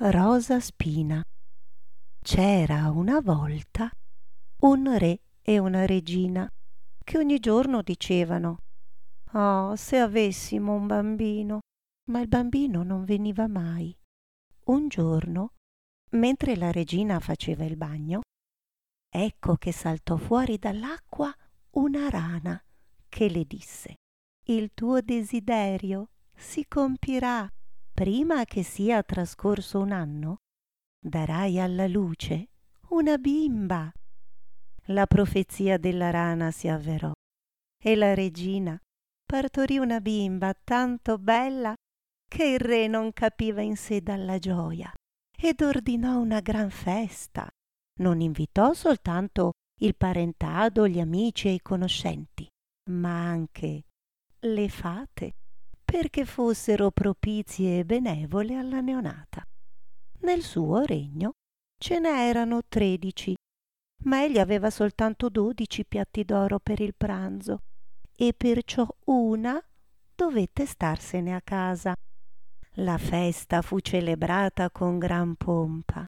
Rosa Spina. C'era una volta un re e una regina che ogni giorno dicevano Oh, se avessimo un bambino. Ma il bambino non veniva mai. Un giorno, mentre la regina faceva il bagno, ecco che saltò fuori dall'acqua una rana che le disse Il tuo desiderio si compirà prima che sia trascorso un anno. Darai alla luce una bimba. La profezia della rana si avverò e la regina partorì una bimba tanto bella che il re non capiva in sé dalla gioia ed ordinò una gran festa. Non invitò soltanto il parentado, gli amici e i conoscenti, ma anche le fate, perché fossero propizie e benevole alla neonata. Nel suo regno ce n'erano tredici, ma egli aveva soltanto dodici piatti d'oro per il pranzo e perciò una dovette starsene a casa. La festa fu celebrata con gran pompa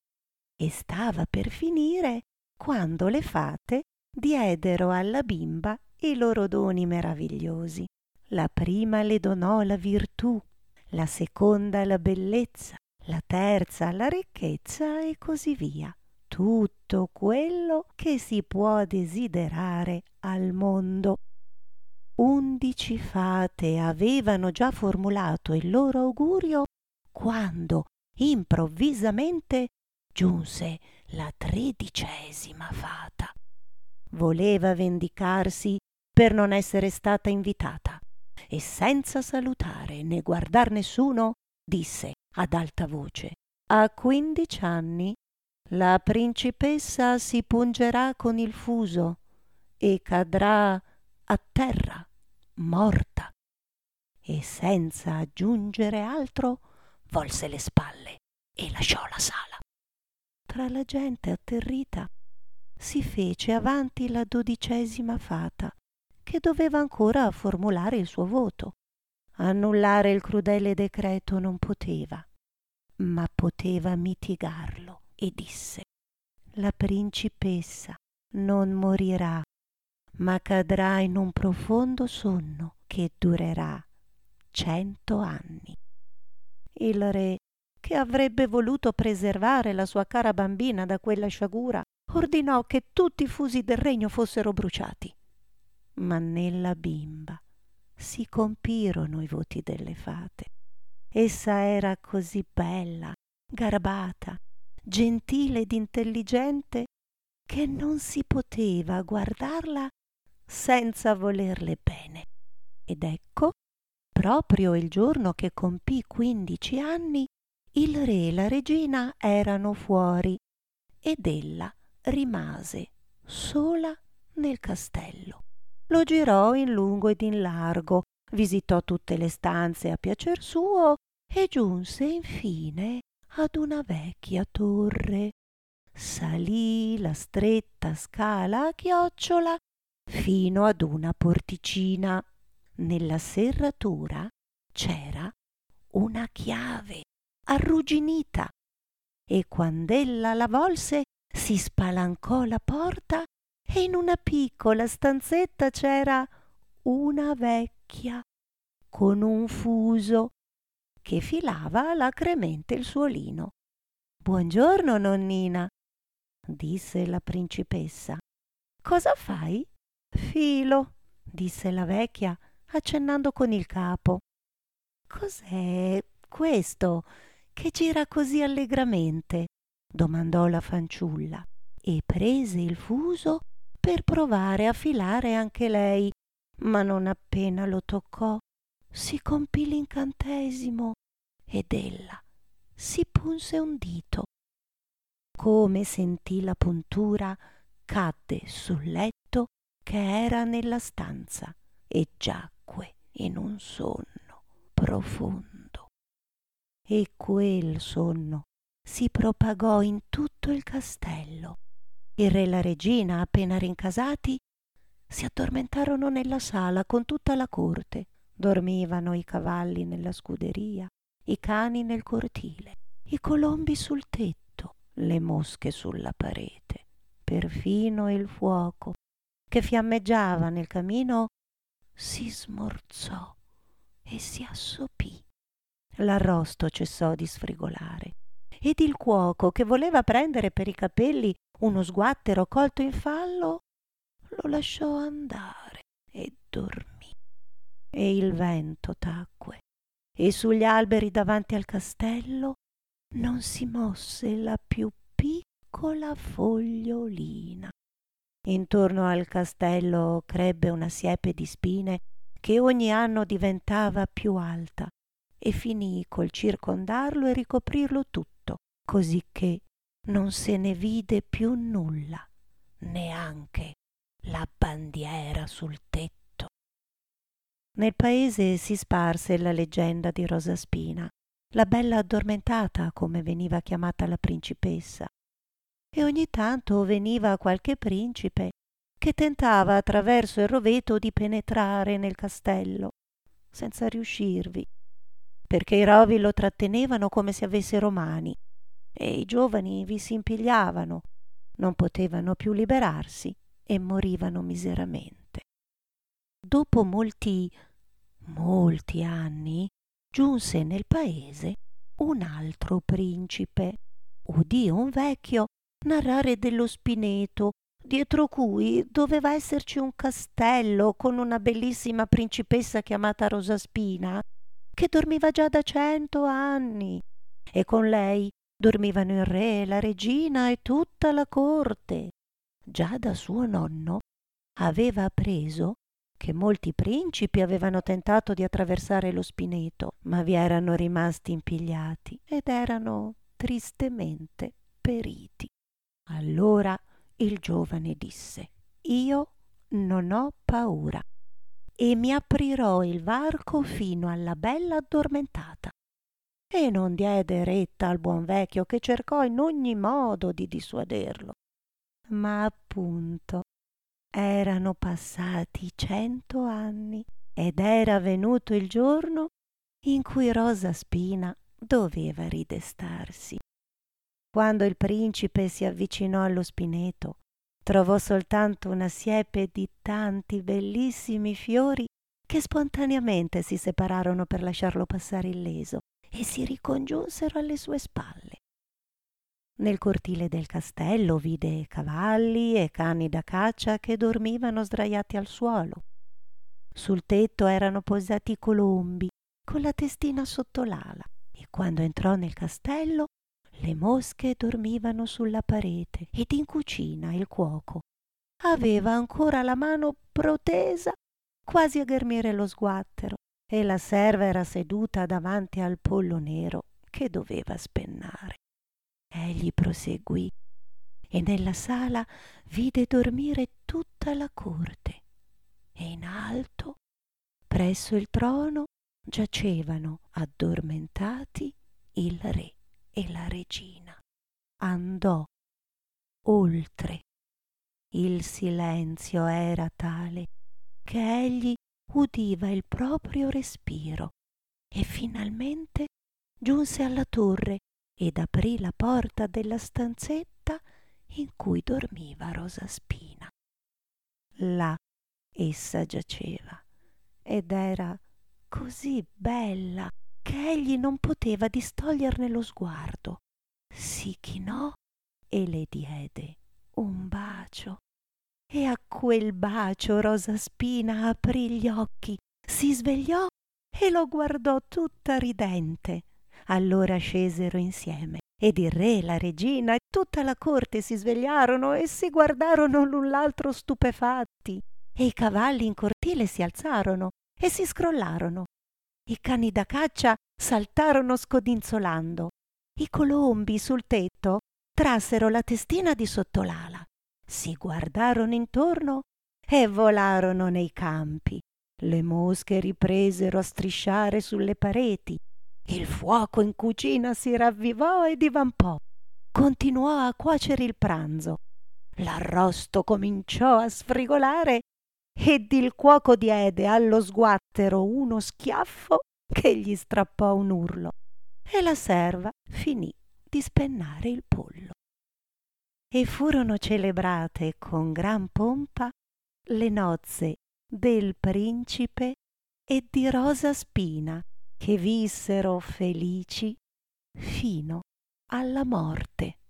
e stava per finire quando le fate diedero alla bimba i loro doni meravigliosi. La prima le donò la virtù, la seconda la bellezza, la terza la ricchezza e così via. Tutto quello che si può desiderare al mondo undici fate avevano già formulato il loro augurio quando improvvisamente giunse la tredicesima fata. Voleva vendicarsi per non essere stata invitata e senza salutare né guardar nessuno disse ad alta voce A quindici anni la principessa si pungerà con il fuso e cadrà a terra morta e senza aggiungere altro volse le spalle e lasciò la sala. Tra la gente atterrita si fece avanti la dodicesima fata, che doveva ancora formulare il suo voto. Annullare il crudele decreto non poteva, ma poteva mitigarlo e disse La principessa non morirà ma cadrà in un profondo sonno che durerà cento anni. Il re, che avrebbe voluto preservare la sua cara bambina da quella sciagura, ordinò che tutti i fusi del regno fossero bruciati. Ma nella bimba si compirono i voti delle fate. Essa era così bella, garbata, gentile ed intelligente che non si poteva guardarla senza volerle bene. Ed ecco, proprio il giorno che compì quindici anni, il re e la regina erano fuori ed ella rimase sola nel castello. Lo girò in lungo ed in largo, visitò tutte le stanze a piacer suo e giunse infine ad una vecchia torre. Salì la stretta scala a chiocciola fino ad una porticina. Nella serratura c'era una chiave arrugginita e quand'ella la volse si spalancò la porta e in una piccola stanzetta c'era una vecchia con un fuso che filava alacremente il suo lino. Buongiorno, nonnina, disse la principessa. Cosa fai? Filo, disse la vecchia, accennando con il capo. Cos'è questo che gira così allegramente? domandò la fanciulla e prese il fuso per provare a filare anche lei, ma non appena lo toccò si compì l'incantesimo ed ella si punse un dito. Come sentì la puntura, cadde sul letto che era nella stanza e giacque in un sonno profondo. E quel sonno si propagò in tutto il castello. Il re e la regina, appena rincasati, si addormentarono nella sala con tutta la corte. Dormivano i cavalli nella scuderia, i cani nel cortile, i colombi sul tetto, le mosche sulla parete, perfino il fuoco che fiammeggiava nel camino si smorzò e si assopì. L'arrosto cessò di sfrigolare ed il cuoco che voleva prendere per i capelli uno sguattero colto in fallo lo lasciò andare e dormì. E il vento tacque e sugli alberi davanti al castello non si mosse la più piccola fogliolina. Intorno al castello crebbe una siepe di spine che ogni anno diventava più alta e finì col circondarlo e ricoprirlo tutto, così che non se ne vide più nulla, neanche la bandiera sul tetto. Nel paese si sparse la leggenda di Rosa Spina, la bella addormentata come veniva chiamata la principessa, e ogni tanto veniva qualche principe che tentava attraverso il roveto di penetrare nel castello, senza riuscirvi, perché i rovi lo trattenevano come se avessero mani, e i giovani vi si impigliavano, non potevano più liberarsi e morivano miseramente. Dopo molti, molti anni, giunse nel paese un altro principe, udì un vecchio narrare dello spineto, dietro cui doveva esserci un castello con una bellissima principessa chiamata Rosaspina, che dormiva già da cento anni, e con lei dormivano il re, la regina e tutta la corte. Già da suo nonno aveva appreso che molti principi avevano tentato di attraversare lo spineto, ma vi erano rimasti impigliati ed erano tristemente periti. Allora il giovane disse, io non ho paura e mi aprirò il varco fino alla bella addormentata. E non diede retta al buon vecchio che cercò in ogni modo di dissuaderlo. Ma appunto erano passati cento anni ed era venuto il giorno in cui Rosa Spina doveva ridestarsi. Quando il principe si avvicinò allo spineto, trovò soltanto una siepe di tanti bellissimi fiori che spontaneamente si separarono per lasciarlo passare illeso e si ricongiunsero alle sue spalle. Nel cortile del castello vide cavalli e cani da caccia che dormivano sdraiati al suolo. Sul tetto erano posati colombi con la testina sotto l'ala e quando entrò nel castello le mosche dormivano sulla parete ed in cucina il cuoco aveva ancora la mano protesa quasi a ghermire lo sguattero e la serva era seduta davanti al pollo nero che doveva spennare. Egli proseguì e nella sala vide dormire tutta la corte e in alto, presso il trono, giacevano addormentati il re e la regina andò oltre. Il silenzio era tale che egli udiva il proprio respiro e finalmente giunse alla torre ed aprì la porta della stanzetta in cui dormiva Rosa Spina. Là essa giaceva ed era così bella che egli non poteva distoglierne lo sguardo. Si chinò e le diede un bacio. E a quel bacio Rosa Spina aprì gli occhi, si svegliò e lo guardò tutta ridente. Allora scesero insieme ed il re, la regina e tutta la corte si svegliarono e si guardarono l'un l'altro stupefatti. E i cavalli in cortile si alzarono e si scrollarono i cani da caccia saltarono scodinzolando. I colombi sul tetto trassero la testina di sotto l'ala, si guardarono intorno e volarono nei campi. Le mosche ripresero a strisciare sulle pareti. Il fuoco in cucina si ravvivò e divampò. Continuò a cuocere il pranzo. L'arrosto cominciò a sfrigolare ed il cuoco diede allo sguattero uno schiaffo che gli strappò un urlo e la serva finì di spennare il pollo. E furono celebrate con gran pompa le nozze del principe e di Rosa Spina, che vissero felici fino alla morte.